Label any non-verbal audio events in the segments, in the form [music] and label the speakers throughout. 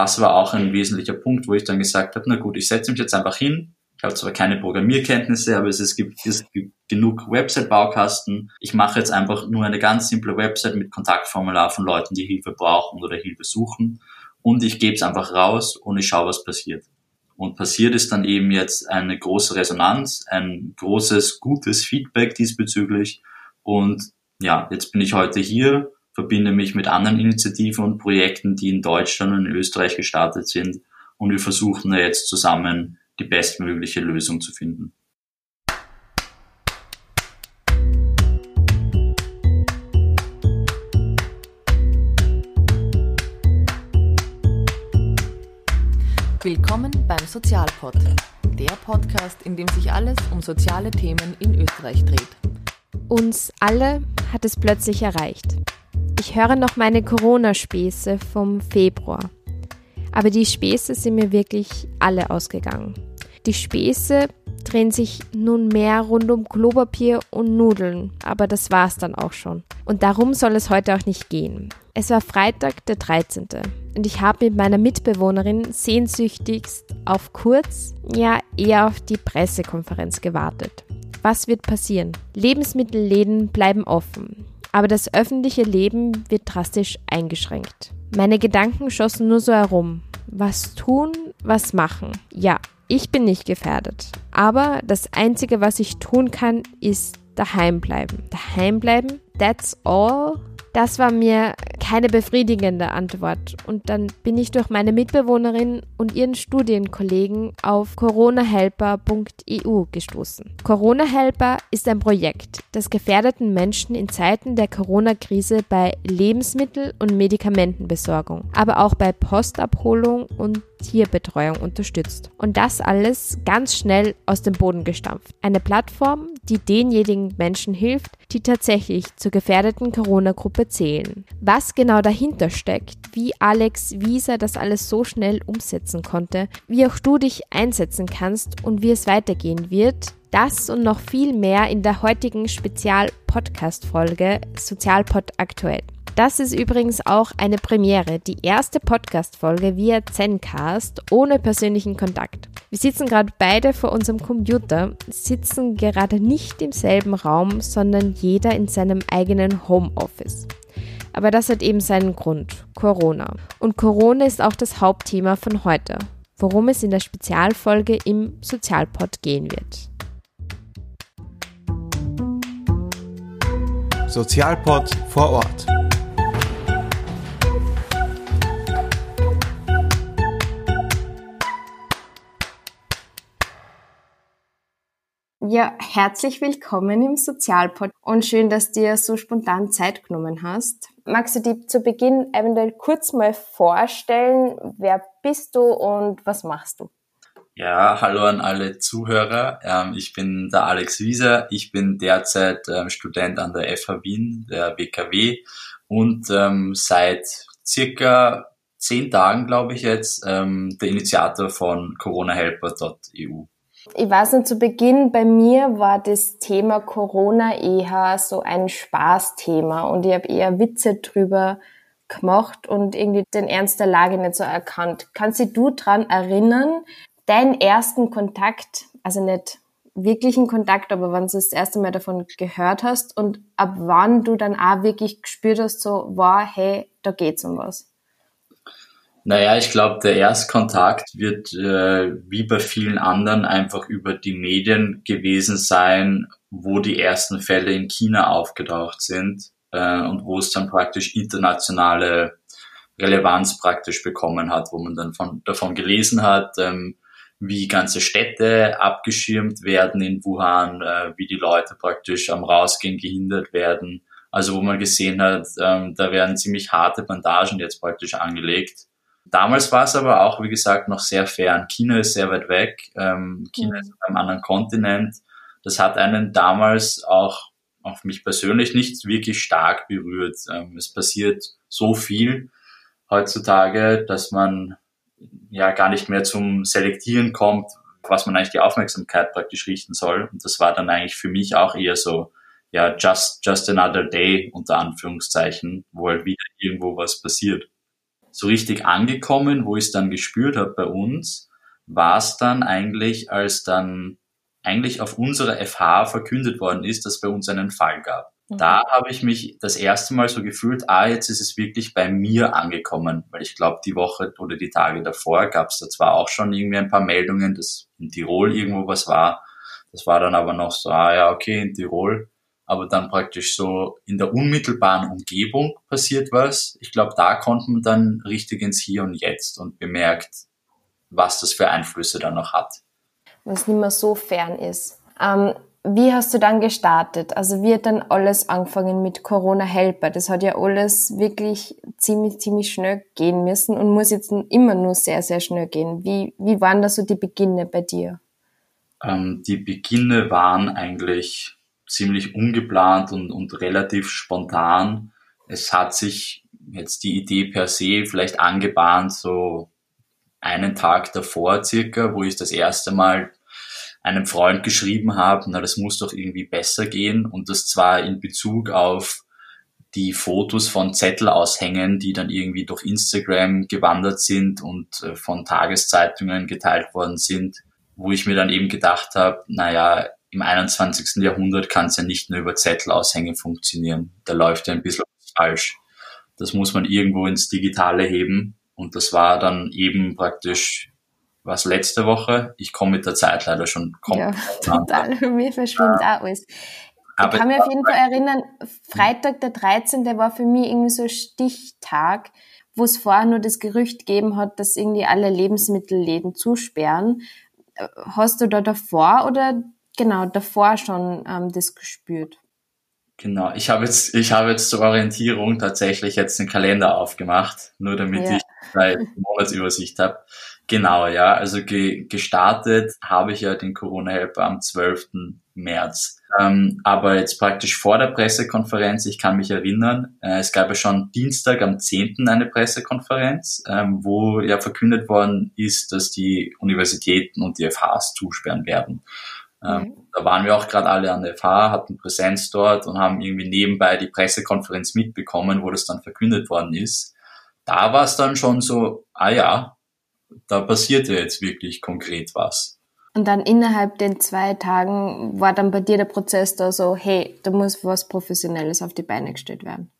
Speaker 1: das war auch ein wesentlicher Punkt, wo ich dann gesagt habe, na gut, ich setze mich jetzt einfach hin. Ich habe zwar keine Programmierkenntnisse, aber es, gibt, es gibt genug Website-Baukasten. Ich mache jetzt einfach nur eine ganz simple Website mit Kontaktformular von Leuten, die Hilfe brauchen oder Hilfe suchen. Und ich gebe es einfach raus und ich schaue, was passiert. Und passiert ist dann eben jetzt eine große Resonanz, ein großes, gutes Feedback diesbezüglich. Und ja, jetzt bin ich heute hier, verbinde mich mit anderen Initiativen und Projekten, die in Deutschland und in Österreich gestartet sind. Und wir versuchen da jetzt zusammen die bestmögliche Lösung zu finden.
Speaker 2: Willkommen beim Sozialpod, der Podcast, in dem sich alles um soziale Themen in Österreich dreht.
Speaker 3: Uns alle hat es plötzlich erreicht. Ich höre noch meine Corona-Späße vom Februar. Aber die Späße sind mir wirklich alle ausgegangen. Die Späße drehen sich nun mehr rund um Klopapier und Nudeln, aber das war's dann auch schon. Und darum soll es heute auch nicht gehen. Es war Freitag, der 13. Und ich habe mit meiner Mitbewohnerin sehnsüchtigst auf Kurz, ja eher auf die Pressekonferenz gewartet. Was wird passieren? Lebensmittelläden bleiben offen, aber das öffentliche Leben wird drastisch eingeschränkt. Meine Gedanken schossen nur so herum. Was tun, was machen? Ja, ich bin nicht gefährdet. Aber das Einzige, was ich tun kann, ist daheim bleiben. Daheim bleiben, that's all. Das war mir keine befriedigende Antwort und dann bin ich durch meine Mitbewohnerin und ihren Studienkollegen auf coronahelper.eu gestoßen. Corona Helper ist ein Projekt, das gefährdeten Menschen in Zeiten der Corona-Krise bei Lebensmittel- und Medikamentenbesorgung, aber auch bei Postabholung und Tierbetreuung unterstützt. Und das alles ganz schnell aus dem Boden gestampft. Eine Plattform, die denjenigen Menschen hilft, die tatsächlich zur gefährdeten Corona-Gruppe zählen. Was genau dahinter steckt, wie Alex Wieser das alles so schnell umsetzen konnte, wie auch du dich einsetzen kannst und wie es weitergehen wird, das und noch viel mehr in der heutigen Spezial-Podcast-Folge Sozialpod aktuell. Das ist übrigens auch eine Premiere, die erste Podcast-Folge via Zencast ohne persönlichen Kontakt. Wir sitzen gerade beide vor unserem Computer, sitzen gerade nicht im selben Raum, sondern jeder in seinem eigenen Homeoffice. Aber das hat eben seinen Grund, Corona. Und Corona ist auch das Hauptthema von heute, worum es in der Spezialfolge im Sozialpod gehen wird.
Speaker 4: Sozialpod vor Ort.
Speaker 3: Ja, herzlich willkommen im Sozialpod und schön, dass du dir so spontan Zeit genommen hast. Magst du dich zu Beginn eventuell kurz mal vorstellen? Wer bist du und was machst du?
Speaker 1: Ja, hallo an alle Zuhörer. Ähm, ich bin der Alex Wieser. Ich bin derzeit ähm, Student an der FH Wien, der WKW und ähm, seit circa zehn Tagen, glaube ich jetzt, der Initiator von coronahelper.eu.
Speaker 3: Ich weiß nicht, zu Beginn bei mir war das Thema Corona eher so ein Spaßthema und ich habe eher Witze drüber gemacht und irgendwie den Ernst der Lage nicht so erkannt. Kannst du dran erinnern, deinen ersten Kontakt, also nicht wirklichen Kontakt, aber wann du das erste Mal davon gehört hast und ab wann du dann auch wirklich gespürt hast, so, wow, hey, da geht's um was?
Speaker 1: Naja, ich glaube, der Erstkontakt wird äh, wie bei vielen anderen einfach über die Medien gewesen sein, wo die ersten Fälle in China aufgetaucht sind äh, und wo es dann praktisch internationale Relevanz praktisch bekommen hat, wo man dann von, davon gelesen hat, ähm, wie ganze Städte abgeschirmt werden in Wuhan, äh, wie die Leute praktisch am Rausgehen gehindert werden. Also wo man gesehen hat, ähm, da werden ziemlich harte Bandagen jetzt praktisch angelegt Damals war es aber auch, wie gesagt, noch sehr fern. China ist sehr weit weg. Ähm, China mhm. ist auf einem anderen Kontinent. Das hat einen damals auch auf mich persönlich nicht wirklich stark berührt. Ähm, es passiert so viel heutzutage, dass man ja gar nicht mehr zum Selektieren kommt, was man eigentlich die Aufmerksamkeit praktisch richten soll. Und das war dann eigentlich für mich auch eher so, ja, just, just another day unter Anführungszeichen, wo halt wieder irgendwo was passiert. So richtig angekommen, wo ich es dann gespürt habe bei uns, war es dann eigentlich, als dann eigentlich auf unserer FH verkündet worden ist, dass bei uns einen Fall gab. Mhm. Da habe ich mich das erste Mal so gefühlt, ah, jetzt ist es wirklich bei mir angekommen, weil ich glaube, die Woche oder die Tage davor gab es da zwar auch schon irgendwie ein paar Meldungen, dass in Tirol irgendwo was war. Das war dann aber noch so, ah ja, okay, in Tirol. Aber dann praktisch so in der unmittelbaren Umgebung passiert was. Ich glaube, da kommt man dann richtig ins Hier und Jetzt und bemerkt, was das für Einflüsse dann noch hat.
Speaker 3: Was nicht mehr so fern ist. Ähm, wie hast du dann gestartet? Also wie hat dann alles angefangen mit Corona Helper? Das hat ja alles wirklich ziemlich, ziemlich schnell gehen müssen und muss jetzt immer nur sehr, sehr schnell gehen. Wie, wie waren da so die Beginne bei dir?
Speaker 1: Ähm, die Beginne waren eigentlich ziemlich ungeplant und, und relativ spontan. Es hat sich jetzt die Idee per se vielleicht angebahnt, so einen Tag davor circa, wo ich das erste Mal einem Freund geschrieben habe, na, das muss doch irgendwie besser gehen und das zwar in Bezug auf die Fotos von Zettelaushängen, die dann irgendwie durch Instagram gewandert sind und äh, von Tageszeitungen geteilt worden sind, wo ich mir dann eben gedacht habe, naja, im 21. Jahrhundert kann es ja nicht nur über Zettelaushänge funktionieren. Da läuft ja ein bisschen falsch. Das muss man irgendwo ins Digitale heben. Und das war dann eben praktisch was letzte Woche. Ich komme mit der Zeit leider schon
Speaker 3: komplett [laughs] Ja, total. Mir verschwimmt ja. auch alles. Aber ich kann mich auf jeden Fall [laughs] erinnern, Freitag der 13. war für mich irgendwie so ein Stichtag, wo es vorher nur das Gerücht gegeben hat, dass irgendwie alle Lebensmittelläden zusperren. Hast du da davor oder genau davor schon ähm, das gespürt?
Speaker 1: Genau, ich habe jetzt, ich habe jetzt zur Orientierung tatsächlich jetzt den Kalender aufgemacht, nur damit ja. ich eine Monatsübersicht habe. Genau, ja. Also ge gestartet habe ich ja den Corona-Helper am 12. März. Ähm, aber jetzt praktisch vor der Pressekonferenz, ich kann mich erinnern, äh, es gab ja schon Dienstag am 10. eine Pressekonferenz, ähm, wo ja verkündet worden ist, dass die Universitäten und die FHs zusperren werden. Ähm, mhm. Da waren wir auch gerade alle an der FH, hatten Präsenz dort und haben irgendwie nebenbei die Pressekonferenz mitbekommen, wo das dann verkündet worden ist. Da war es dann schon so, ah ja, da passiert ja jetzt wirklich konkret was.
Speaker 3: Und dann innerhalb den zwei Tagen war dann bei dir der Prozess da so, hey, da muss was Professionelles auf die Beine gestellt werden.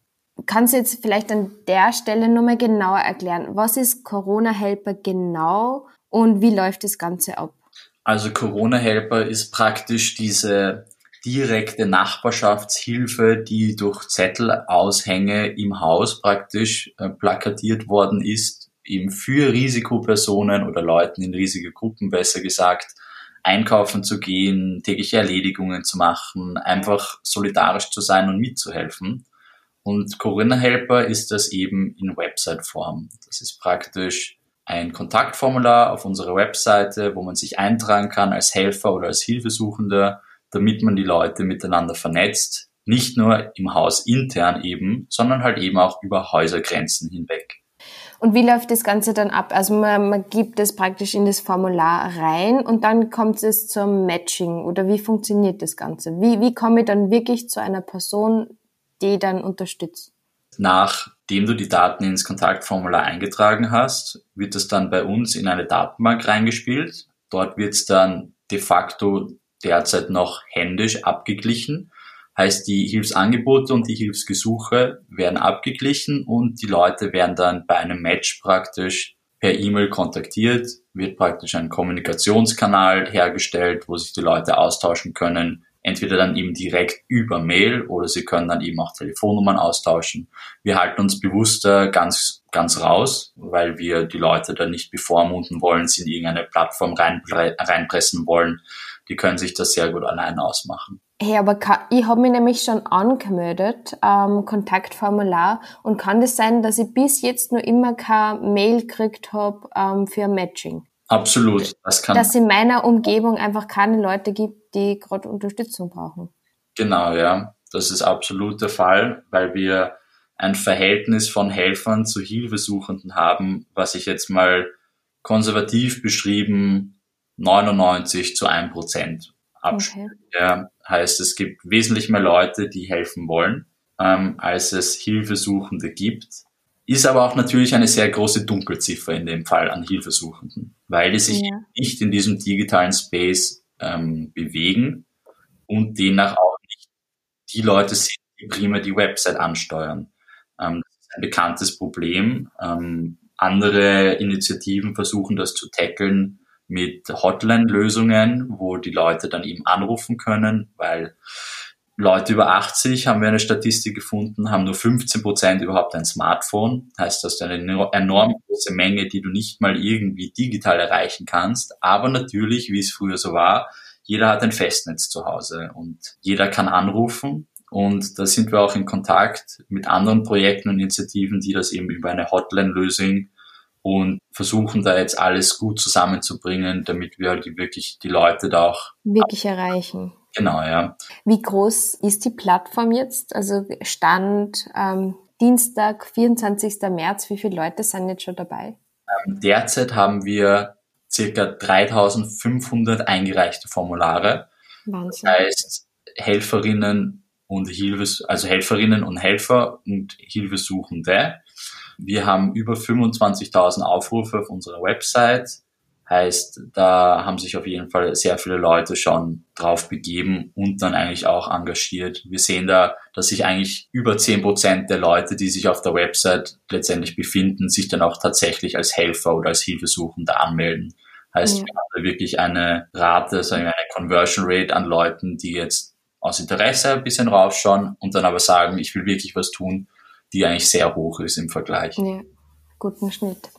Speaker 3: Kannst du jetzt vielleicht an der Stelle nochmal genauer erklären, was ist Corona Helper genau und wie läuft das Ganze ab?
Speaker 1: Also Corona Helper ist praktisch diese direkte Nachbarschaftshilfe, die durch Zettelaushänge im Haus praktisch äh, plakatiert worden ist, eben für Risikopersonen oder Leuten in Risikogruppen besser gesagt, einkaufen zu gehen, tägliche Erledigungen zu machen, einfach solidarisch zu sein und mitzuhelfen. Und Corinna Helper ist das eben in Website-Form. Das ist praktisch ein Kontaktformular auf unserer Webseite, wo man sich eintragen kann als Helfer oder als Hilfesuchender, damit man die Leute miteinander vernetzt. Nicht nur im Haus intern eben, sondern halt eben auch über Häusergrenzen hinweg.
Speaker 3: Und wie läuft das Ganze dann ab? Also man, man gibt es praktisch in das Formular rein und dann kommt es zum Matching oder wie funktioniert das Ganze? Wie, wie komme ich dann wirklich zu einer Person, die dann unterstützt?
Speaker 1: Nachdem du die Daten ins Kontaktformular eingetragen hast, wird es dann bei uns in eine Datenbank reingespielt. Dort wird es dann de facto derzeit noch händisch abgeglichen Heißt, die Hilfsangebote und die Hilfsgesuche werden abgeglichen und die Leute werden dann bei einem Match praktisch per E-Mail kontaktiert, wird praktisch ein Kommunikationskanal hergestellt, wo sich die Leute austauschen können, entweder dann eben direkt über Mail oder sie können dann eben auch Telefonnummern austauschen. Wir halten uns bewusster ganz, ganz raus, weil wir die Leute da nicht bevormunden wollen, sie in irgendeine Plattform rein, reinpressen wollen. Die können sich das sehr gut allein ausmachen.
Speaker 3: Hey, aber ich habe mich nämlich schon angemeldet, ähm, Kontaktformular, und kann das sein, dass ich bis jetzt nur immer kein Mail gekriegt habe ähm, für Matching?
Speaker 1: Absolut,
Speaker 3: das kann. Dass es in meiner Umgebung einfach keine Leute gibt, die gerade Unterstützung brauchen.
Speaker 1: Genau, ja, das ist absolut der Fall, weil wir ein Verhältnis von Helfern zu Hilfesuchenden haben, was ich jetzt mal konservativ beschrieben 99 zu 1 Prozent abspielt. Okay. Ja, heißt, es gibt wesentlich mehr Leute, die helfen wollen, ähm, als es Hilfesuchende gibt. Ist aber auch natürlich eine sehr große Dunkelziffer in dem Fall an Hilfesuchenden, weil die sich
Speaker 3: Ja.
Speaker 1: nicht in diesem digitalen Space ähm, bewegen und demnach auch nicht die Leute sind, die primär die Website ansteuern. Ähm, das ist ein bekanntes Problem. Ähm, andere Initiativen versuchen das zu tackeln mit Hotline-Lösungen, wo die Leute dann eben anrufen können, weil Leute über 80, haben wir eine Statistik gefunden, haben nur 15 Prozent überhaupt ein Smartphone. Heißt, das ist eine eno- enorm große Menge, die du nicht mal irgendwie digital erreichen kannst. Aber natürlich, wie es früher so war, jeder hat ein Festnetz zu Hause und jeder kann anrufen. Und da sind wir auch in Kontakt mit anderen Projekten und Initiativen, die das eben über eine Hotline lösen und versuchen da jetzt alles gut zusammenzubringen, damit wir halt wirklich die Leute da auch,
Speaker 3: Wirklich erreichen.
Speaker 1: Genau, ja.
Speaker 3: Wie groß ist die Plattform jetzt? Also Stand ähm, Dienstag, 24. März, wie viele Leute sind jetzt schon dabei?
Speaker 1: Derzeit haben wir circa 3500 eingereichte Formulare.
Speaker 3: Wahnsinn.
Speaker 1: Das heißt, Helferinnen und Hilfes, also Helferinnen und Helfer und Hilfesuchende. Wir haben über 25.000 Aufrufe auf unserer Website. Heißt, da haben sich auf jeden Fall sehr viele Leute schon drauf begeben und dann eigentlich auch engagiert. Wir sehen da, dass sich eigentlich über 10 Prozent der Leute, die sich auf der Website letztendlich befinden, sich dann auch tatsächlich als Helfer oder als Hilfesuchende anmelden. Heißt,
Speaker 3: Ja.
Speaker 1: wir haben da wirklich eine Rate, sagen wir, eine Conversion Rate an Leuten, die jetzt aus Interesse ein bisschen raufschauen und dann aber sagen, ich will wirklich was tun, die eigentlich sehr hoch ist im Vergleich.
Speaker 3: Ja, guten Schnitt.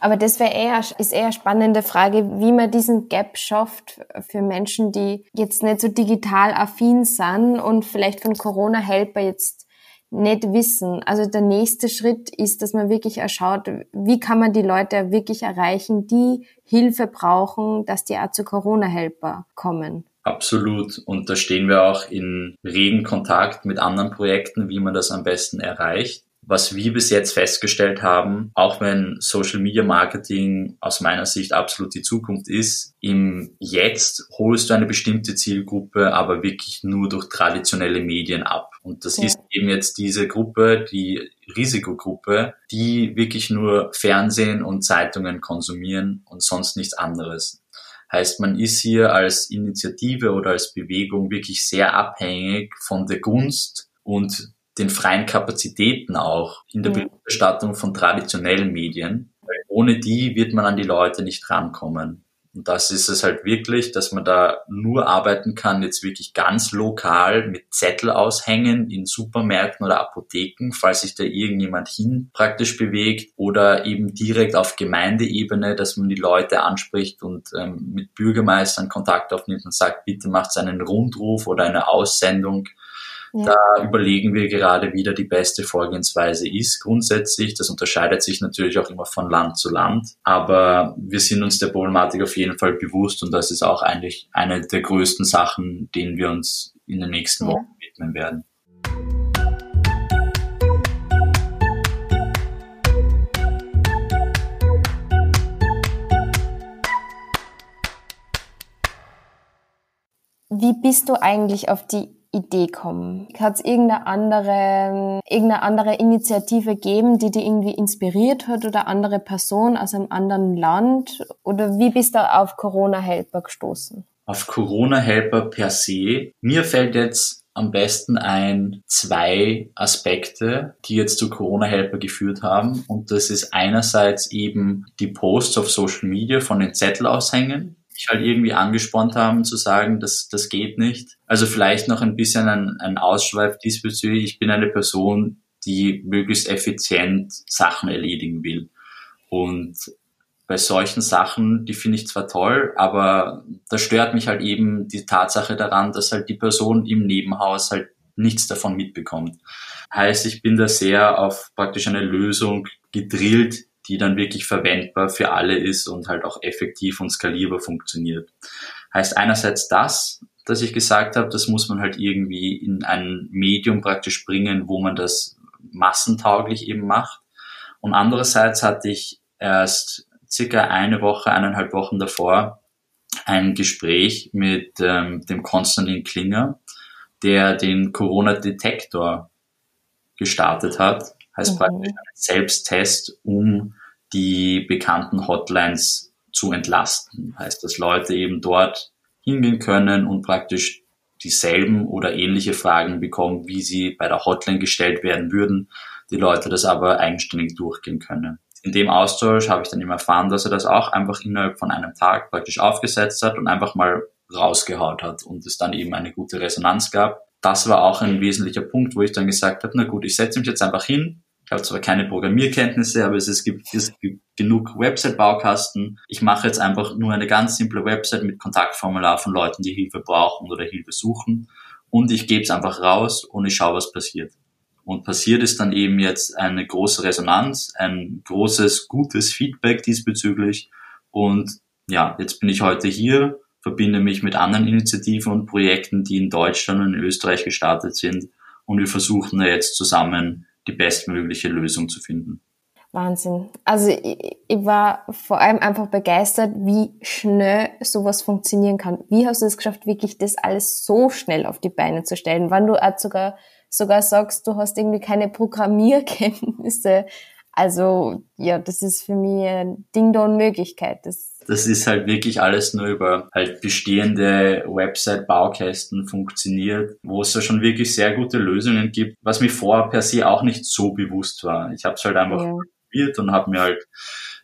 Speaker 3: Aber das wäre eher, ist eher eine spannende Frage, wie man diesen Gap schafft für Menschen, die jetzt nicht so digital affin sind und vielleicht von Corona-Helper jetzt nicht wissen. Also der nächste Schritt ist, dass man wirklich auch schaut, wie kann man die Leute wirklich erreichen, die Hilfe brauchen, dass die auch zu Corona-Helper kommen.
Speaker 1: Absolut. Und da stehen wir auch in regen Kontakt mit anderen Projekten, wie man das am besten erreicht. Was wir bis jetzt festgestellt haben, auch wenn Social Media Marketing aus meiner Sicht absolut die Zukunft ist, im Jetzt holst du eine bestimmte Zielgruppe aber wirklich nur durch traditionelle Medien ab. Und das
Speaker 3: Ja.
Speaker 1: ist eben jetzt diese Gruppe, die Risikogruppe, die wirklich nur Fernsehen und Zeitungen konsumieren und sonst nichts anderes. Heißt, man ist hier als Initiative oder als Bewegung wirklich sehr abhängig von der Gunst und den freien Kapazitäten auch in der
Speaker 3: Ja.
Speaker 1: Berichterstattung von traditionellen Medien. Weil ohne die wird man an die Leute nicht rankommen. Und das ist es halt wirklich, dass man da nur arbeiten kann, jetzt wirklich ganz lokal mit Zettel aushängen in Supermärkten oder Apotheken, falls sich da irgendjemand hin praktisch bewegt oder eben direkt auf Gemeindeebene, dass man die Leute anspricht und ähm, mit Bürgermeistern Kontakt aufnimmt und sagt, bitte macht einen Rundruf oder eine Aussendung.
Speaker 3: Ja.
Speaker 1: Da überlegen wir gerade, wie da die beste Vorgehensweise ist grundsätzlich. Das unterscheidet sich natürlich auch immer von Land zu Land. Aber wir sind uns der Problematik auf jeden Fall bewusst und das ist auch eigentlich eine der größten Sachen, denen wir uns in den nächsten
Speaker 3: Ja.
Speaker 1: Wochen widmen werden.
Speaker 3: Wie bist du eigentlich auf die Idee gekommen? Hat es irgendeine andere, irgendeine andere Initiative gegeben, die dich irgendwie inspiriert hat oder andere Person aus einem anderen Land? Oder wie bist du auf Corona-Helper gestoßen?
Speaker 1: Auf Corona-Helper per se. Mir fällt jetzt am besten ein zwei Aspekte, die jetzt zu Corona-Helper geführt haben. Und das ist einerseits eben die Posts auf Social Media von den Zettelaushängen, die mich halt irgendwie angespornt haben zu sagen, das, das geht nicht. Also vielleicht noch ein bisschen ein, ein Ausschweif diesbezüglich. Ich bin eine Person, die möglichst effizient Sachen erledigen will. Und bei solchen Sachen, die finde ich zwar toll, aber da stört mich halt eben die Tatsache daran, dass halt die Person im Nebenhaus halt nichts davon mitbekommt. Heißt, ich bin da sehr auf praktisch eine Lösung gedrillt, die dann wirklich verwendbar für alle ist und halt auch effektiv und skalierbar funktioniert. Heißt einerseits das, dass ich gesagt habe, das muss man halt irgendwie in ein Medium praktisch bringen, wo man das massentauglich eben macht. Und andererseits hatte ich erst circa eine Woche, eineinhalb Wochen davor ein Gespräch mit ähm, dem Konstantin Klinger, der den Corona-Detektor gestartet hat. Heißt mhm. praktisch ein Selbsttest, um die bekannten Hotlines zu entlasten. Heißt, dass Leute eben dort hingehen können und praktisch dieselben oder ähnliche Fragen bekommen, wie sie bei der Hotline gestellt werden würden, die Leute das aber eigenständig durchgehen können. In dem Austausch habe ich dann immer erfahren, dass er das auch einfach innerhalb von einem Tag praktisch aufgesetzt hat und einfach mal rausgehaut hat und es dann eben eine gute Resonanz gab. Das war auch ein wesentlicher Punkt, wo ich dann gesagt habe, na gut, ich setze mich jetzt einfach hin, ich habe zwar keine Programmierkenntnisse, aber es gibt, es gibt genug Website-Baukasten. Ich mache jetzt einfach nur eine ganz simple Website mit Kontaktformular von Leuten, die Hilfe brauchen oder Hilfe suchen. Und ich gebe es einfach raus und ich schaue, was passiert. Und passiert ist dann eben jetzt eine große Resonanz, ein großes, gutes Feedback diesbezüglich. Und ja, jetzt bin ich heute hier, verbinde mich mit anderen Initiativen und Projekten, die in Deutschland und in Österreich gestartet sind. Und wir versuchen jetzt zusammen die bestmögliche Lösung zu finden.
Speaker 3: Wahnsinn. Also ich, ich, war vor allem einfach begeistert, wie schnell sowas funktionieren kann. Wie hast du es geschafft, wirklich das alles so schnell auf die Beine zu stellen? Wann du auch sogar, sogar sagst, du hast irgendwie keine Programmierkenntnisse. Also ja, das ist für mich ein Ding der Unmöglichkeit. Das
Speaker 1: das ist halt wirklich alles nur über halt bestehende Website-Baukästen funktioniert, wo es ja schon wirklich sehr gute Lösungen gibt, was mir vorher per se auch nicht so bewusst war. Ich habe es halt einfach ja. probiert und habe mir halt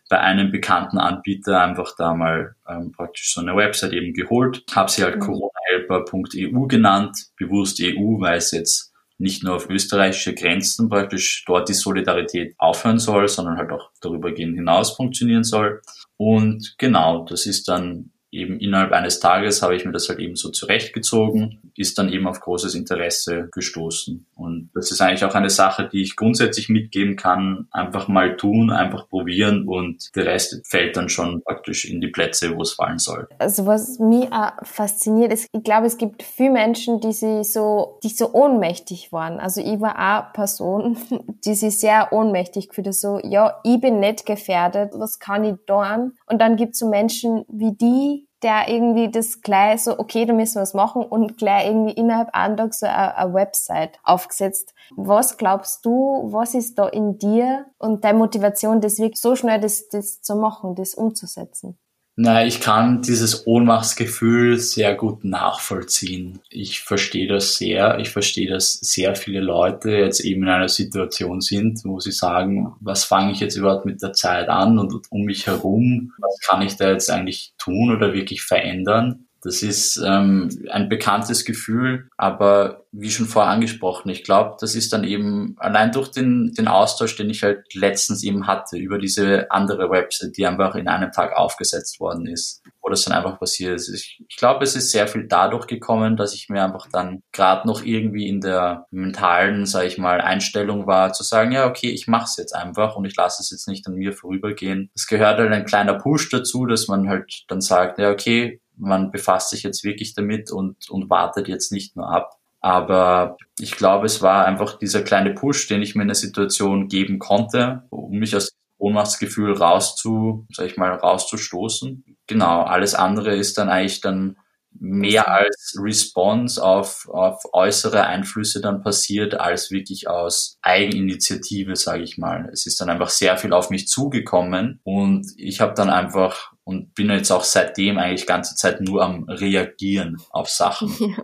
Speaker 1: bei einem bekannten Anbieter einfach da mal ähm, praktisch so eine Website eben geholt, habe sie halt mhm. coronahelper.eu genannt, bewusst EU, weil es jetzt nicht nur auf österreichische Grenzen praktisch dort die Solidarität aufhören soll, sondern halt auch darüber gehen hinaus funktionieren soll. Und genau, das ist dann eben innerhalb eines Tages habe ich mir das halt eben so zurechtgezogen, ist dann eben auf großes Interesse gestoßen. Und das ist eigentlich auch eine Sache, die ich grundsätzlich mitgeben kann. Einfach mal tun, einfach probieren und der Rest fällt dann schon praktisch in die Plätze, wo es fallen soll.
Speaker 3: Also was mich auch fasziniert ist, ich glaube, es gibt viele Menschen, die sie so, die so ohnmächtig waren. Also ich war auch Person, [laughs] die sich sehr ohnmächtig fühlte. So, ja, ich bin nicht gefährdet, was kann ich tun? Und dann gibt es so Menschen wie die, der irgendwie das gleich so, okay, da müssen wir was machen und gleich irgendwie innerhalb einen Tag so eine, eine Website aufgesetzt. Was glaubst du, was ist da in dir und deine Motivation, das wirklich so schnell das, das zu machen, das umzusetzen?
Speaker 1: Na, ich kann dieses Ohnmachtsgefühl sehr gut nachvollziehen. Ich verstehe das sehr. Ich verstehe, dass sehr viele Leute jetzt eben in einer Situation sind, wo sie sagen, was fange ich jetzt überhaupt mit der Zeit an und um mich herum? Was kann ich da jetzt eigentlich tun oder wirklich verändern? Das ist ähm, ein bekanntes Gefühl, aber wie schon vorher angesprochen, ich glaube, das ist dann eben allein durch den, den Austausch, den ich halt letztens eben hatte über diese andere Website, die einfach in einem Tag aufgesetzt worden ist, wo das dann einfach passiert ist. Ich, ich glaube, es ist sehr viel dadurch gekommen, dass ich mir einfach dann gerade noch irgendwie in der mentalen, sage ich mal, Einstellung war, zu sagen, ja, okay, ich mache es jetzt einfach und ich lasse es jetzt nicht an mir vorübergehen. Es gehört halt ein kleiner Push dazu, dass man halt dann sagt, ja, okay, man befasst sich jetzt wirklich damit und, und wartet jetzt nicht nur ab. Aber ich glaube, es war einfach dieser kleine Push, den ich mir in der Situation geben konnte, um mich aus Ohnmachtsgefühl rauszu, sag ich mal, rauszustoßen. Genau, alles andere ist dann eigentlich dann mehr als Response auf, auf äußere Einflüsse dann passiert, als wirklich aus Eigeninitiative, sage ich mal. Es ist dann einfach sehr viel auf mich zugekommen und ich habe dann einfach und bin jetzt auch seitdem eigentlich ganze Zeit nur am Reagieren auf Sachen. Ja.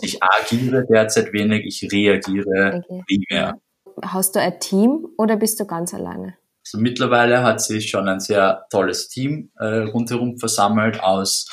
Speaker 1: Ich agiere derzeit wenig, ich reagiere okay. primär.
Speaker 3: Hast du ein Team oder bist du ganz alleine?
Speaker 1: Also mittlerweile hat sich schon ein sehr tolles Team äh, rundherum versammelt aus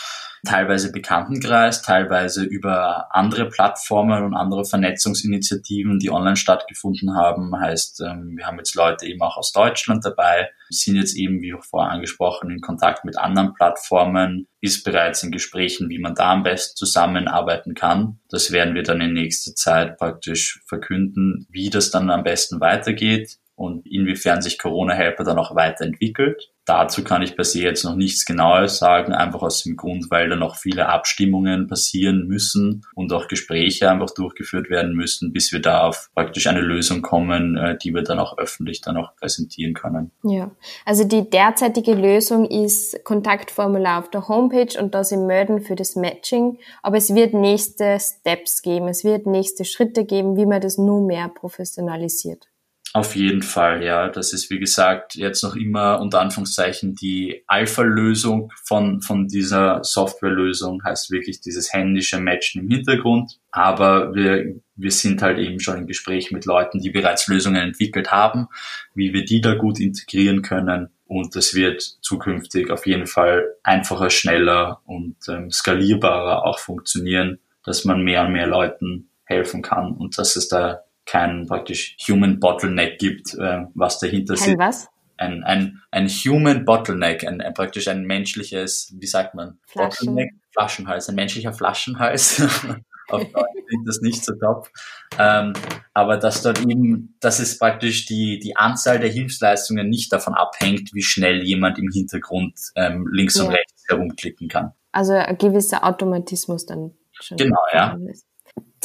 Speaker 1: teilweise Bekanntenkreis, teilweise über andere Plattformen und andere Vernetzungsinitiativen, die online stattgefunden haben. Heißt, ähm, wir haben jetzt Leute eben auch aus Deutschland dabei, sind jetzt eben, wie auch vorher angesprochen, in Kontakt mit anderen Plattformen, ist bereits in Gesprächen, wie man da am besten zusammenarbeiten kann. Das werden wir dann in nächster Zeit praktisch verkünden, wie das dann am besten weitergeht und inwiefern sich Corona Helper dann auch weiterentwickelt. Dazu kann ich per se jetzt noch nichts Genaues sagen, einfach aus dem Grund, weil da noch viele Abstimmungen passieren müssen und auch Gespräche einfach durchgeführt werden müssen, bis wir da auf praktisch eine Lösung kommen, äh, die wir dann auch öffentlich dann auch präsentieren können.
Speaker 3: Ja, also die derzeitige Lösung ist Kontaktformular auf der Homepage und da sie melden für das Matching, aber es wird nächste Steps geben, es wird nächste Schritte geben, wie man das nur mehr professionalisiert.
Speaker 1: Auf jeden Fall, ja. Das ist, wie gesagt, jetzt noch immer unter Anführungszeichen die Alpha-Lösung von, von dieser Softwarelösung, heißt wirklich dieses händische Matchen im Hintergrund. Aber wir, wir sind halt eben schon im Gespräch mit Leuten, die bereits Lösungen entwickelt haben, wie wir die da gut integrieren können. Und das wird zukünftig auf jeden Fall einfacher, schneller und ähm, skalierbarer auch funktionieren, dass man mehr und mehr Leuten helfen kann und dass es da kein praktisch Human Bottleneck gibt, äh, was dahinter
Speaker 3: Kein
Speaker 1: sitzt.
Speaker 3: was?
Speaker 1: Ein, ein, ein Human Bottleneck, ein, ein praktisch ein menschliches, wie sagt man?
Speaker 3: Flaschen.
Speaker 1: Bottleneck, Flaschenhals, ein menschlicher Flaschenhals. [laughs] Auf [laughs] Deutsch klingt das nicht so top. Ähm, aber dass dort eben, dass es praktisch die, die Anzahl der Hilfsleistungen nicht davon abhängt, wie schnell jemand im Hintergrund ähm, links und
Speaker 3: Ja.
Speaker 1: rechts herumklicken kann.
Speaker 3: Also ein gewisser Automatismus dann schon.
Speaker 1: Genau, ja.
Speaker 3: ist.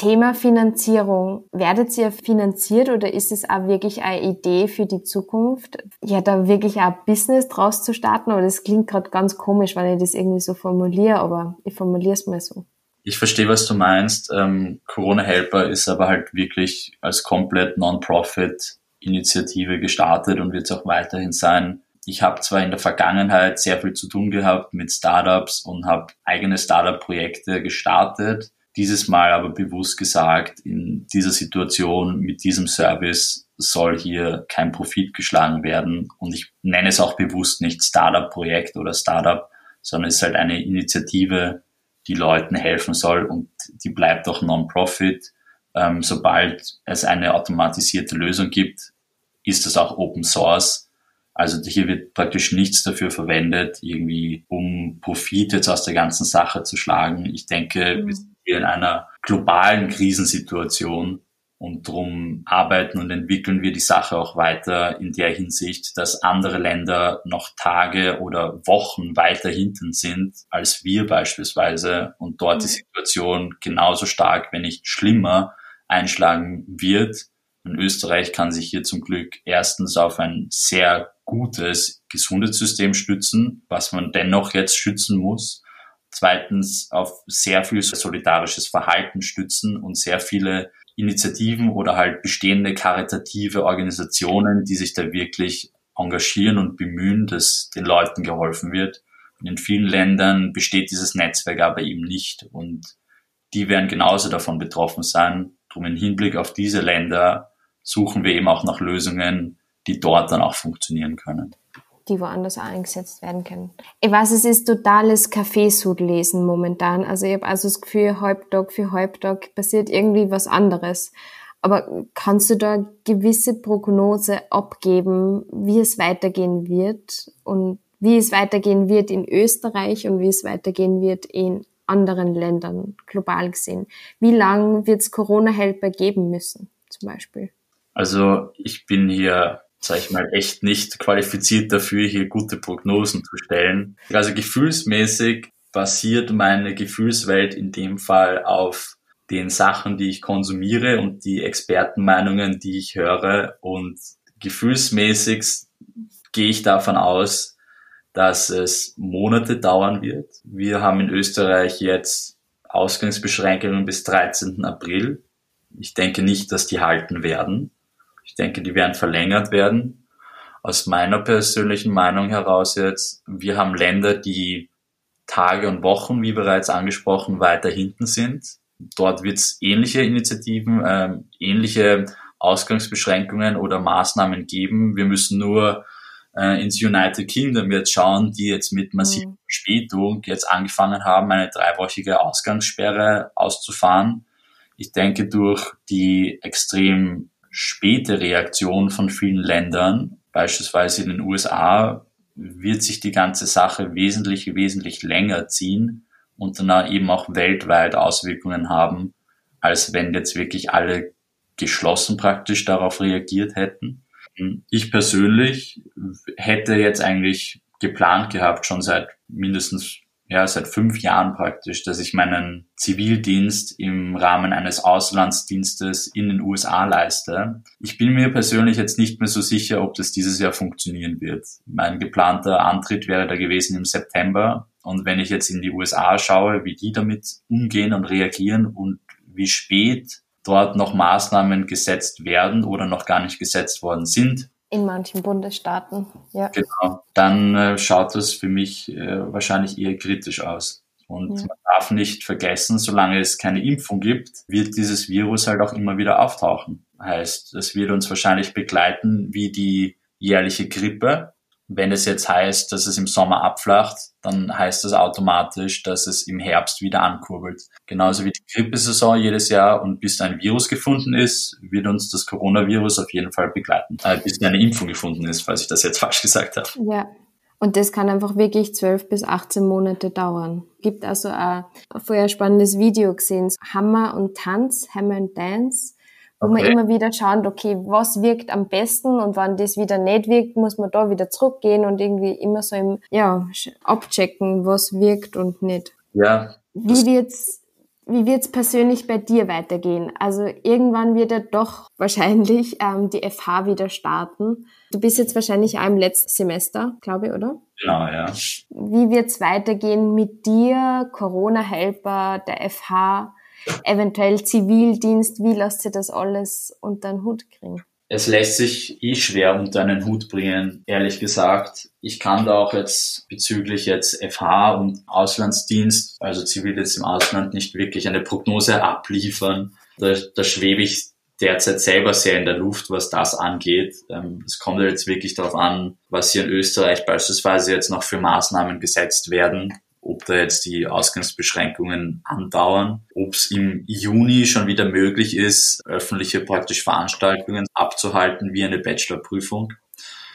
Speaker 3: Thema Finanzierung. Werdet ihr finanziert oder ist es auch wirklich eine Idee für die Zukunft? Ja, da wirklich auch ein Business draus zu starten, aber das klingt gerade ganz komisch, weil ich das irgendwie so formuliere, aber ich formuliere es mal so.
Speaker 1: Ich verstehe, was du meinst. Ähm, Corona Helper ist aber halt wirklich als komplett Non-Profit-Initiative gestartet und wird es auch weiterhin sein. Ich habe zwar in der Vergangenheit sehr viel zu tun gehabt mit Startups und habe eigene Startup-Projekte gestartet. Dieses Mal aber bewusst gesagt, in dieser Situation mit diesem Service soll hier kein Profit geschlagen werden. Und ich nenne es auch bewusst nicht Startup-Projekt oder Startup, sondern es ist halt eine Initiative, die Leuten helfen soll und die bleibt auch Non-Profit. Ähm, sobald es eine automatisierte Lösung gibt, ist das auch Open Source. Also hier wird praktisch nichts dafür verwendet, irgendwie um Profit jetzt aus der ganzen Sache zu schlagen. Ich denke,
Speaker 3: Mhm.
Speaker 1: Wir in einer globalen Krisensituation und drum arbeiten und entwickeln wir die Sache auch weiter in der Hinsicht, dass andere Länder noch Tage oder Wochen weiter hinten sind als wir beispielsweise und dort die
Speaker 3: Mhm.
Speaker 1: Situation genauso stark, wenn nicht schlimmer, einschlagen wird. Und Österreich kann sich hier zum Glück erstens auf ein sehr gutes Gesundheitssystem stützen, was man dennoch jetzt schützen muss. Zweitens auf sehr viel solidarisches Verhalten stützen und sehr viele Initiativen oder halt bestehende karitative Organisationen, die sich da wirklich engagieren und bemühen, dass den Leuten geholfen wird. Und in vielen Ländern besteht dieses Netzwerk aber eben nicht und die werden genauso davon betroffen sein. Drum im Hinblick auf diese Länder suchen wir eben auch nach Lösungen, die dort dann auch funktionieren können.
Speaker 3: Die woanders auch eingesetzt werden können. Ich weiß, es ist totales Kaffeesudlesen momentan. Also ich habe also das Gefühl, Halbtag für Halbtag passiert irgendwie was anderes. Aber kannst du da gewisse Prognose abgeben, wie es weitergehen wird und wie es weitergehen wird in Österreich und wie es weitergehen wird in anderen Ländern global gesehen? Wie lang wird es Corona-Helper geben müssen, zum Beispiel?
Speaker 1: Also ich bin hier, sag ich mal, echt nicht qualifiziert dafür, hier gute Prognosen zu stellen. Also gefühlsmäßig basiert meine Gefühlswelt in dem Fall auf den Sachen, die ich konsumiere und die Expertenmeinungen, die ich höre. Und gefühlsmäßig gehe ich davon aus, dass es Monate dauern wird. Wir haben in Österreich jetzt Ausgangsbeschränkungen bis 13. April. Ich denke nicht, dass die halten werden. Ich denke, die werden verlängert werden. Aus meiner persönlichen Meinung heraus jetzt, wir haben Länder, die Tage und Wochen, wie bereits angesprochen, weiter hinten sind. Dort wird es ähnliche Initiativen, ähm, ähnliche Ausgangsbeschränkungen oder Maßnahmen geben. Wir müssen nur äh, ins United Kingdom jetzt schauen, die jetzt mit massiver
Speaker 3: Mhm.
Speaker 1: Verspätung jetzt angefangen haben, eine dreiwöchige Ausgangssperre auszufahren. Ich denke, durch die extrem späte Reaktion von vielen Ländern, beispielsweise in den USA, wird sich die ganze Sache wesentlich, wesentlich länger ziehen und dann eben auch weltweit Auswirkungen haben, als wenn jetzt wirklich alle geschlossen praktisch darauf reagiert hätten. Ich persönlich hätte jetzt eigentlich geplant gehabt, schon seit mindestens ja, seit fünf Jahren praktisch, dass ich meinen Zivildienst im Rahmen eines Auslandsdienstes in den USA leiste. Ich bin mir persönlich jetzt nicht mehr so sicher, ob das dieses Jahr funktionieren wird. Mein geplanter Antritt wäre da gewesen im September. Und wenn ich jetzt in die USA schaue, wie die damit umgehen und reagieren und wie spät dort noch Maßnahmen gesetzt werden oder noch gar nicht gesetzt worden sind,
Speaker 3: in manchen Bundesstaaten, ja.
Speaker 1: Genau. Dann äh, schaut das für mich äh, wahrscheinlich eher kritisch aus. Und ja. man darf nicht vergessen, solange es keine Impfung gibt, wird dieses Virus halt auch immer wieder auftauchen. Heißt, es wird uns wahrscheinlich begleiten wie die jährliche Grippe. Wenn es jetzt heißt, dass es im Sommer abflacht, dann heißt das automatisch, dass es im Herbst wieder ankurbelt. Genauso wie die Grippesaison jedes Jahr und bis ein Virus gefunden ist, wird uns das Coronavirus auf jeden Fall begleiten. Äh, bis eine Impfung gefunden ist, falls ich das jetzt [laughs] falsch gesagt habe.
Speaker 3: Ja. Und das kann einfach wirklich zwölf bis 18 Monate dauern. Gibt also ein vorher spannendes Video gesehen, Hammer und Tanz, Hammer and Dance wo okay. man immer wieder schaut, okay, was wirkt am besten und wenn das wieder nicht wirkt, muss man da wieder zurückgehen und irgendwie immer so im, ja, abchecken, was wirkt und nicht.
Speaker 1: Ja.
Speaker 3: Wie wird's, wie wird's persönlich bei dir weitergehen? Also irgendwann wird ja doch [laughs] wahrscheinlich ähm, die FH wieder starten. Du bist jetzt wahrscheinlich auch im letzten Semester, glaube ich, oder?
Speaker 1: Genau, ja.
Speaker 3: Wie wird's weitergehen mit dir, Corona-Helper, der FH? Eventuell Zivildienst, wie lässt sich das alles unter den Hut kriegen?
Speaker 1: Es lässt sich eh schwer unter einen Hut bringen, ehrlich gesagt. Ich kann da auch jetzt bezüglich jetzt FH und Auslandsdienst, also Zivildienst im Ausland, nicht wirklich eine Prognose abliefern. Da, da schwebe ich derzeit selber sehr in der Luft, was das angeht. Ähm, es kommt jetzt wirklich darauf an, was hier in Österreich beispielsweise jetzt noch für Maßnahmen gesetzt werden ob da jetzt die Ausgangsbeschränkungen andauern, ob es im Juni schon wieder möglich ist, öffentliche praktisch Veranstaltungen abzuhalten wie eine Bachelorprüfung.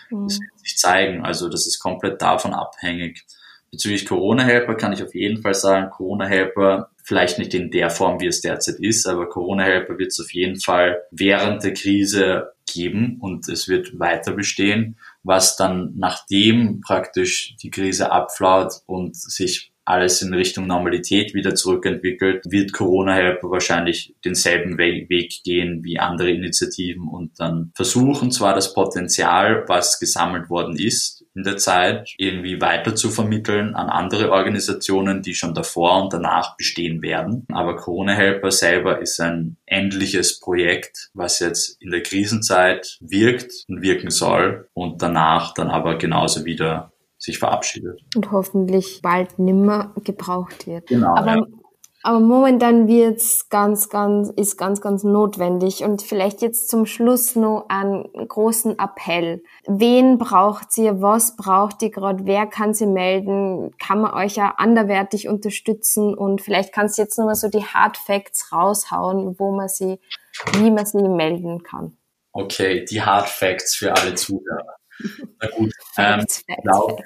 Speaker 1: Mhm. Das wird sich zeigen. Also das ist komplett davon abhängig. Bezüglich Corona-Helper kann ich auf jeden Fall sagen, Corona-Helper vielleicht nicht in der Form, wie es derzeit ist, aber Corona-Helper wird es auf jeden Fall während der Krise geben und es wird weiter bestehen was dann nachdem praktisch die Krise abflaut und sich alles in Richtung Normalität wieder zurückentwickelt, wird Corona Helper wahrscheinlich denselben Weg gehen wie andere Initiativen und dann versuchen zwar das Potenzial, was gesammelt worden ist, in der Zeit irgendwie weiter zu vermitteln an andere Organisationen, die schon davor und danach bestehen werden. Aber Corona Helper selber ist ein endliches Projekt, was jetzt in der Krisenzeit wirkt und wirken soll und danach dann aber genauso wieder sich verabschiedet.
Speaker 3: Und hoffentlich bald nimmer gebraucht wird.
Speaker 1: Genau.
Speaker 3: Aber,
Speaker 1: ja.
Speaker 3: Aber momentan wird's ganz, ganz, ist ganz, ganz notwendig. Und vielleicht jetzt zum Schluss noch einen großen Appell. Wen braucht ihr? Was braucht ihr gerade? Wer kann sie melden? Kann man euch ja anderwertig unterstützen? Und vielleicht kannst du jetzt nochmal so die Hard Facts raushauen, wo man sie, wie man sie melden kann.
Speaker 1: Okay, die Hard Facts für alle Zuhörer. Na gut, [laughs] ähm, glaub,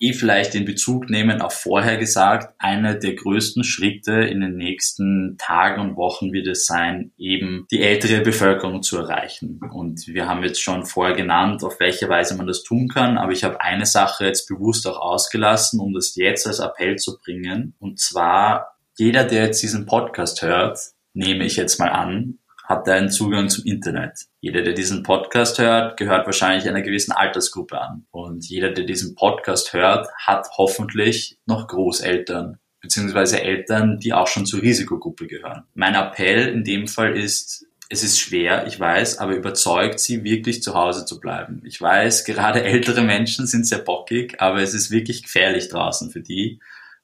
Speaker 1: eh vielleicht in Bezug nehmen auf vorher gesagt, einer der größten Schritte in den nächsten Tagen und Wochen wird es sein, eben die ältere Bevölkerung zu erreichen. Und wir haben jetzt schon vorher genannt, auf welche Weise man das tun kann, aber ich habe eine Sache jetzt bewusst auch ausgelassen, um das jetzt als Appell zu bringen. Und zwar, jeder, der jetzt diesen Podcast hört, nehme ich jetzt mal an, hat einen Zugang zum Internet. Jeder, der diesen Podcast hört, gehört wahrscheinlich einer gewissen Altersgruppe an. Und jeder, der diesen Podcast hört, hat hoffentlich noch Großeltern beziehungsweise Eltern, die auch schon zur Risikogruppe gehören. Mein Appell in dem Fall ist, es ist schwer, ich weiß, aber überzeugt sie wirklich zu Hause zu bleiben. Ich weiß, gerade [laughs] ältere Menschen sind sehr bockig, aber es ist wirklich gefährlich draußen für die.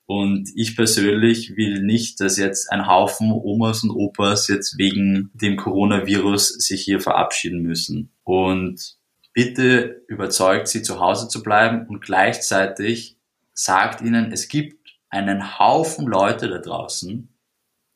Speaker 1: Und ich persönlich will nicht, dass jetzt ein Haufen Omas und Opas jetzt wegen dem Coronavirus sich hier verabschieden müssen. Und bitte überzeugt sie, zu Hause zu bleiben und gleichzeitig sagt ihnen, es gibt einen Haufen Leute da draußen,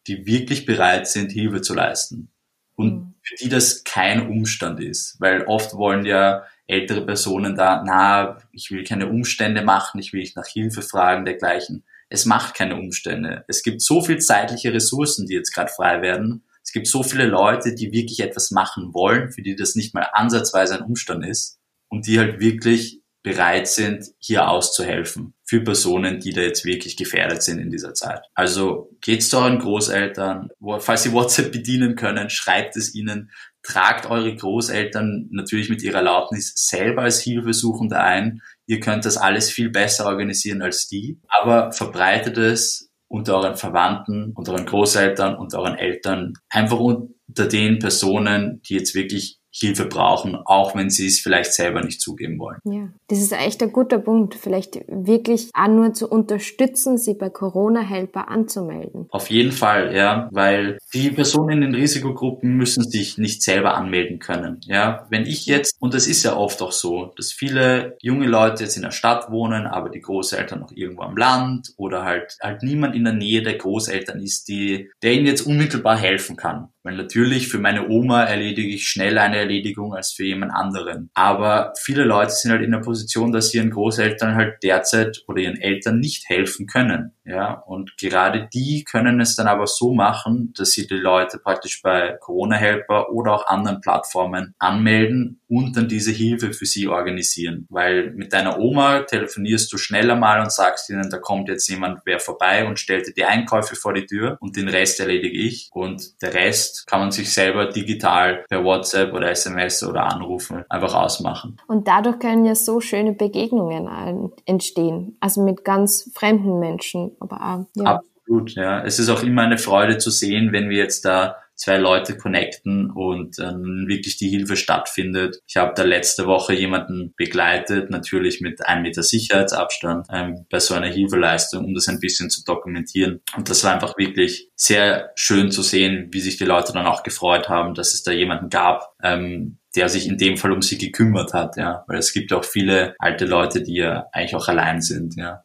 Speaker 1: die wirklich bereit sind, Hilfe zu leisten. Und mhm. für die das kein Umstand ist, weil oft wollen ja ältere Personen da, na, ich will keine Umstände machen, ich will nicht nach Hilfe fragen, dergleichen es macht keine Umstände. Es gibt so viel zeitliche Ressourcen, die jetzt gerade frei werden. Es gibt so viele Leute, die wirklich etwas machen wollen, für die das nicht mal ansatzweise ein Umstand ist und die halt wirklich bereit sind, hier auszuhelfen für Personen, die da jetzt wirklich gefährdet sind in dieser Zeit. Also geht's zu euren Großeltern, falls sie WhatsApp bedienen können, schreibt es ihnen, tragt eure Großeltern natürlich mit ihrer Erlaubnis selber als Hilfesuchende ein ihr könnt das alles viel besser organisieren als die, aber verbreitet es unter euren Verwandten, unter euren Großeltern, unter euren Eltern, einfach unter den Personen, die jetzt wirklich Hilfe brauchen, auch wenn sie es vielleicht selber nicht zugeben wollen.
Speaker 3: Ja, das ist echt ein guter Punkt. Vielleicht wirklich auch nur zu unterstützen, sie bei Corona-Helper anzumelden.
Speaker 1: Auf jeden Fall, ja, weil die Personen in den Risikogruppen müssen sich nicht selber anmelden können. Ja, wenn ich jetzt, und das ist ja oft auch so, dass viele junge Leute jetzt in der Stadt wohnen, aber die Großeltern noch irgendwo am Land oder halt, halt niemand in der Nähe der Großeltern ist, die, der ihnen jetzt unmittelbar helfen kann. Weil natürlich für meine Oma erledige ich schneller eine Erledigung als für jemand anderen. Aber viele Leute sind halt in der Position, dass sie ihren Großeltern halt derzeit oder ihren Eltern nicht helfen können. Ja, und gerade die können es dann aber so machen, dass sie die Leute praktisch bei Corona Helper oder auch anderen Plattformen anmelden und dann diese Hilfe für sie organisieren. Weil mit deiner Oma telefonierst du schneller mal und sagst ihnen, da kommt jetzt jemand wer vorbei und stellt dir die Einkäufe vor die Tür und den Rest erledige ich. Und der Rest kann man sich selber digital per WhatsApp oder SMS oder Anrufen einfach ausmachen.
Speaker 3: Und dadurch können ja so schöne Begegnungen entstehen. Also mit ganz fremden Menschen aber auch,
Speaker 1: ja. Absolut, ja. Es ist auch immer eine Freude zu sehen, wenn wir jetzt da zwei Leute connecten und ähm, wirklich die Hilfe stattfindet. Ich habe da letzte Woche jemanden begleitet, natürlich mit einem Meter Sicherheitsabstand ähm, bei so einer Hilfeleistung, um das ein bisschen zu dokumentieren. Und das war einfach wirklich sehr schön zu sehen, wie sich die Leute dann auch gefreut haben, dass es da jemanden gab, ähm, der sich in dem Fall um sie gekümmert hat, ja, weil es gibt auch viele alte Leute, die ja eigentlich auch allein sind, ja.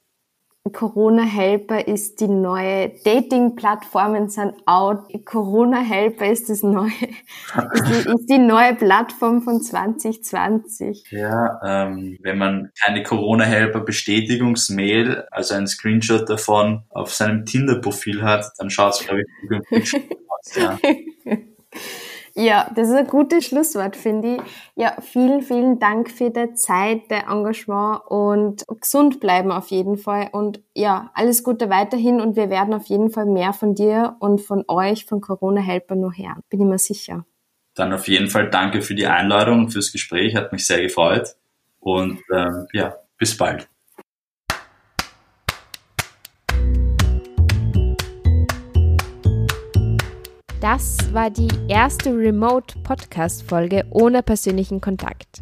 Speaker 3: Corona Helper ist die neue Dating-Plattformen sind out. Corona Helper ist das neue, [laughs] ist die, ist die neue Plattform von 2020.
Speaker 1: Ja, ähm, wenn man keine Corona Helper Bestätigungsmail, also ein Screenshot davon auf seinem Tinder-Profil hat, dann schaut es glaube ich aus. Ja. [laughs]
Speaker 3: Ja, das ist ein gutes Schlusswort, finde ich. Ja, vielen, vielen Dank für die Zeit, der Engagement und gesund bleiben auf jeden Fall. Und ja, alles Gute weiterhin und wir werden auf jeden Fall mehr von dir und von euch, von Corona Helper, nur hören. Bin ich mir sicher.
Speaker 1: Dann auf jeden Fall danke für die Einladung und fürs Gespräch. Hat mich sehr gefreut. Und ähm, ja, bis bald.
Speaker 3: Das war die erste Remote-Podcast-Folge ohne persönlichen Kontakt.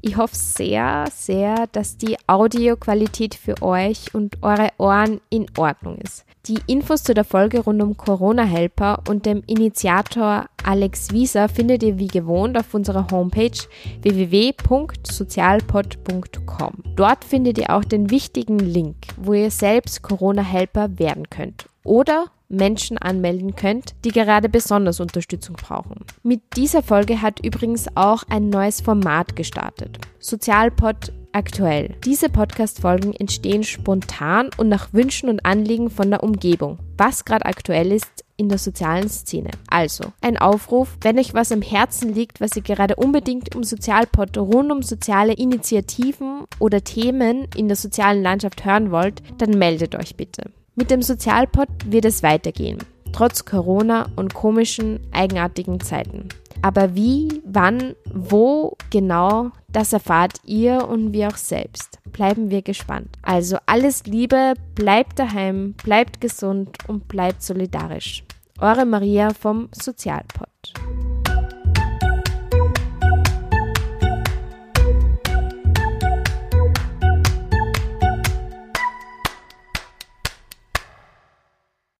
Speaker 3: Ich hoffe sehr, sehr, dass die Audioqualität für euch und eure Ohren in Ordnung ist. Die Infos zu der Folge rund um Corona-Helper und dem Initiator Alex Wieser findet ihr wie gewohnt auf unserer Homepage www.sozialpod.com. Dort findet ihr auch den wichtigen Link, wo ihr selbst Corona-Helper werden könnt. Oder Menschen anmelden könnt, die gerade besonders Unterstützung brauchen. Mit dieser Folge hat übrigens auch ein neues Format gestartet. Sozialpod aktuell. Diese Podcast-Folgen entstehen spontan und nach Wünschen und Anliegen von der Umgebung, was gerade aktuell ist in der sozialen Szene. Also, ein Aufruf, wenn euch was am Herzen liegt, was ihr gerade unbedingt um Sozialpod rund um soziale Initiativen oder Themen in der sozialen Landschaft hören wollt, dann meldet euch bitte. Mit dem Sozialpod wird es weitergehen, trotz Corona und komischen, eigenartigen Zeiten. Aber wie, wann, wo genau, das erfahrt ihr und wir auch selbst. Bleiben wir gespannt. Also alles Liebe, bleibt daheim, bleibt gesund und bleibt solidarisch. Eure Maria vom Sozialpod.